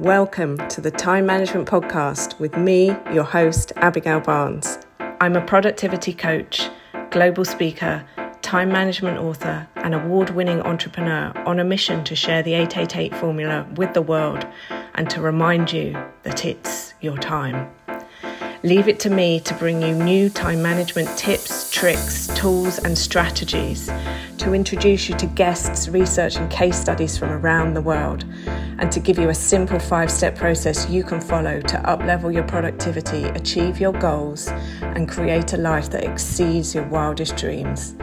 Welcome to the Time Management Podcast with me, your host, Abigail Barnes. I'm a productivity coach, global speaker, time management author, and award winning entrepreneur on a mission to share the 888 formula with the world and to remind you that it's your time. Leave it to me to bring you new time management tips, tricks, tools, and strategies, to introduce you to guests, research, and case studies from around the world, and to give you a simple five step process you can follow to uplevel your productivity, achieve your goals, and create a life that exceeds your wildest dreams.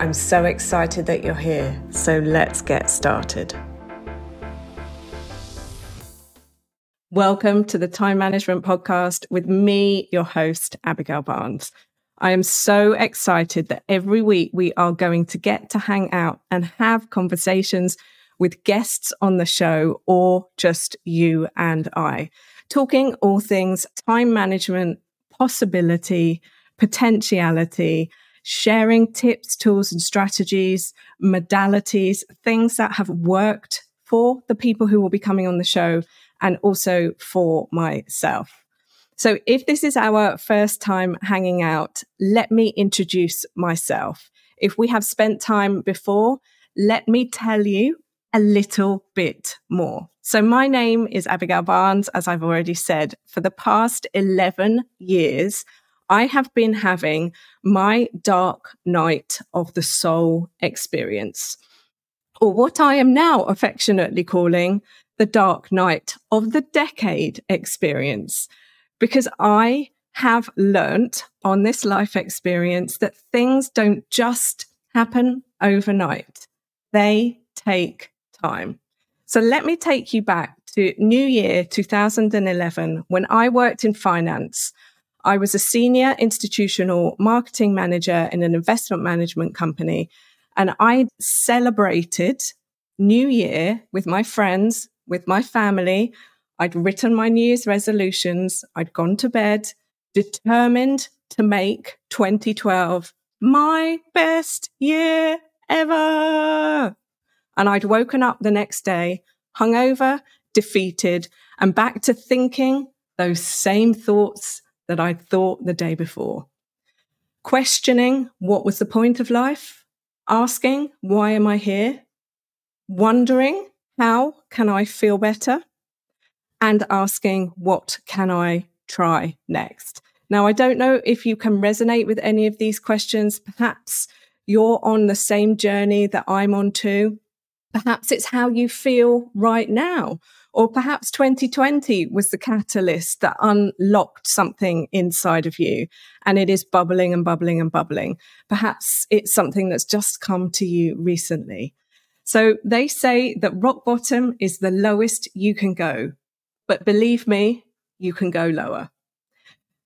I'm so excited that you're here, so let's get started. Welcome to the Time Management Podcast with me, your host, Abigail Barnes. I am so excited that every week we are going to get to hang out and have conversations with guests on the show or just you and I, talking all things time management, possibility, potentiality, sharing tips, tools, and strategies, modalities, things that have worked for the people who will be coming on the show and also for myself. So if this is our first time hanging out, let me introduce myself. If we have spent time before, let me tell you a little bit more. So my name is Abigail Barnes, as I've already said. For the past 11 years, I have been having my dark night of the soul experience, or what I am now affectionately calling the dark night of the decade experience because I have learnt on this life experience that things don't just happen overnight. They take time. So let me take you back to New Year 2011 when I worked in finance. I was a senior institutional marketing manager in an investment management company and I celebrated New Year with my friends with my family. I'd written my New Year's resolutions. I'd gone to bed determined to make 2012 my best year ever. And I'd woken up the next day, hungover, defeated, and back to thinking those same thoughts that I'd thought the day before. Questioning what was the point of life, asking, why am I here? Wondering how can I feel better? And asking, what can I try next? Now, I don't know if you can resonate with any of these questions. Perhaps you're on the same journey that I'm on too. Perhaps it's how you feel right now. Or perhaps 2020 was the catalyst that unlocked something inside of you and it is bubbling and bubbling and bubbling. Perhaps it's something that's just come to you recently. So they say that rock bottom is the lowest you can go. But believe me, you can go lower.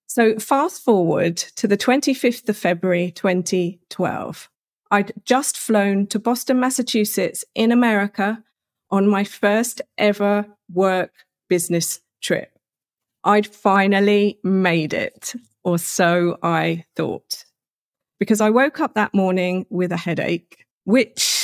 So fast forward to the 25th of February, 2012. I'd just flown to Boston, Massachusetts in America on my first ever work business trip. I'd finally made it, or so I thought. Because I woke up that morning with a headache, which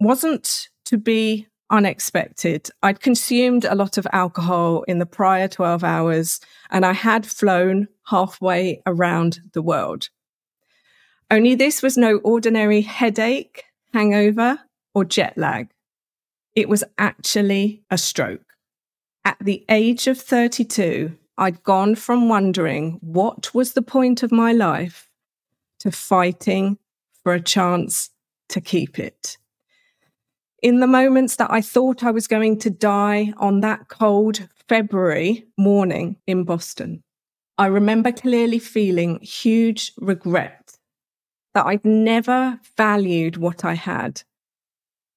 wasn't to be unexpected. I'd consumed a lot of alcohol in the prior 12 hours and I had flown halfway around the world. Only this was no ordinary headache, hangover, or jet lag. It was actually a stroke. At the age of 32, I'd gone from wondering what was the point of my life to fighting for a chance to keep it in the moments that I thought I was going to die on that cold February morning in Boston, I remember clearly feeling huge regret that I'd never valued what I had,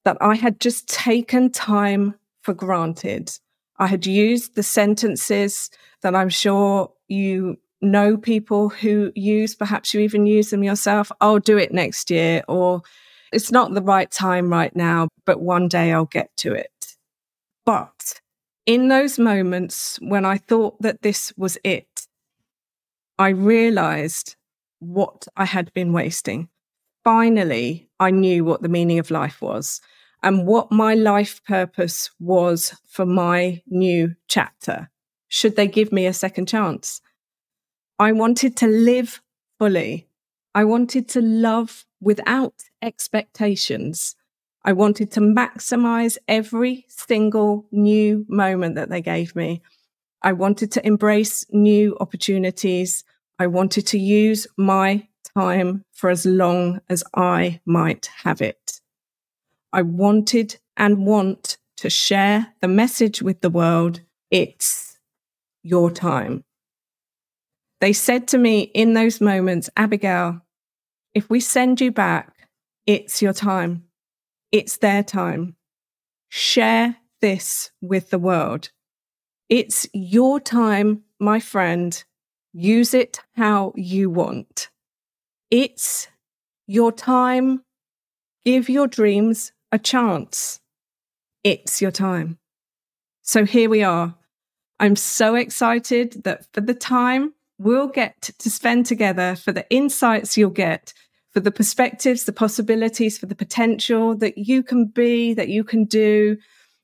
that I had just taken time for granted. I had used the sentences that I'm sure you know people who use, perhaps you even use them yourself. I'll do it next year, or it's not the right time right now, but one day I'll get to it. But in those moments when I thought that this was it, I realized what I had been wasting. Finally, I knew what the meaning of life was. and what my life purpose was for my new chapter. Should they give me a second chance? I wanted to live fully. I wanted to love without expectations. I wanted to maximize every single new moment that they gave me. I wanted to embrace new opportunities. I wanted to use my time for as long as I might have it. I wanted and want to share the message with the world. It's your time. They said to me in those moments, Abigail, if we send you back, it's your time. It's their time. Share this with the world. It's your time, my friend. Use it how you want. It's your time. Give your dreams a chance. It's your time. So here we are. I'm so excited that for the time we'll get to spend together, for the insights you'll get, for the perspectives, the possibilities, for the potential that you can be, that you can do,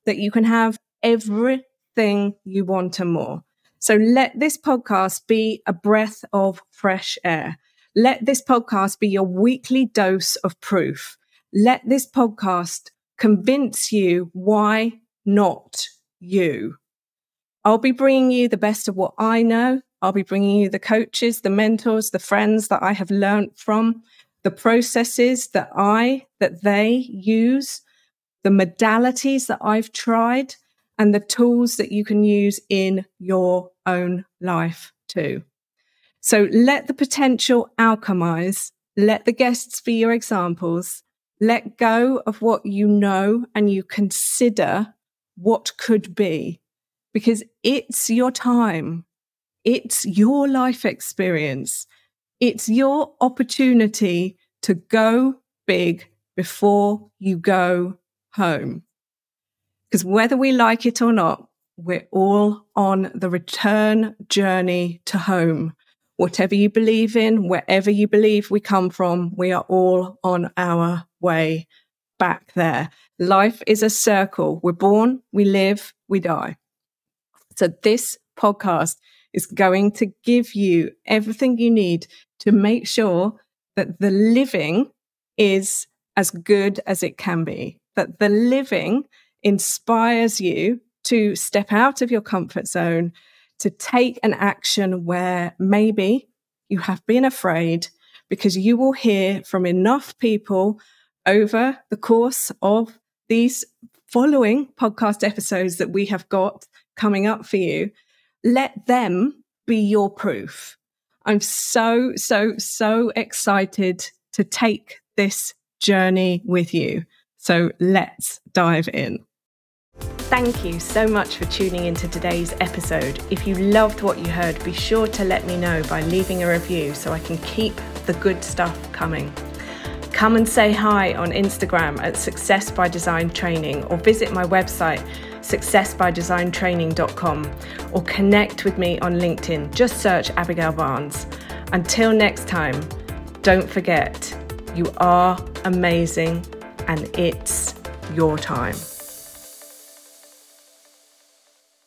that you can have everything you want and more. So let this podcast be a breath of fresh air. Let this podcast be your weekly dose of proof. Let this podcast convince you why not you. I'll be bringing you the best of what I know. I'll be bringing you the coaches, the mentors, the friends that I have learned from the processes that I, that they use, the modalities that I've tried, and the tools that you can use in your own life too. So let the potential alchemize. Let the guests be your examples. Let go of what you know and you consider what could be because it's your time. It's your life experience. It's your opportunity to go big before you go home. Because whether we like it or not, we're all on the return journey to home. Whatever you believe in, wherever you believe we come from, we are all on our way back there. Life is a circle. We're born, we live, we die. So this podcast is going to give you everything you need to make sure that the living is as good as it can be, that the living inspires you to step out of your comfort zone, to take an action where maybe you have been afraid because you will hear from enough people over the course of these following podcast episodes that we have got coming up for you. Let them be your proof. I'm so, so, so excited to take this journey with you. So let's dive in. Thank you so much for tuning into today's episode. If you loved what you heard, be sure to let me know by leaving a review so I can keep the good stuff coming. Come and say hi on Instagram at Success by Design Training or visit my website successbydesigntraining.com or connect with me on LinkedIn. Just search Abigail Barnes. Until next time, don't forget, you are amazing and it's your time.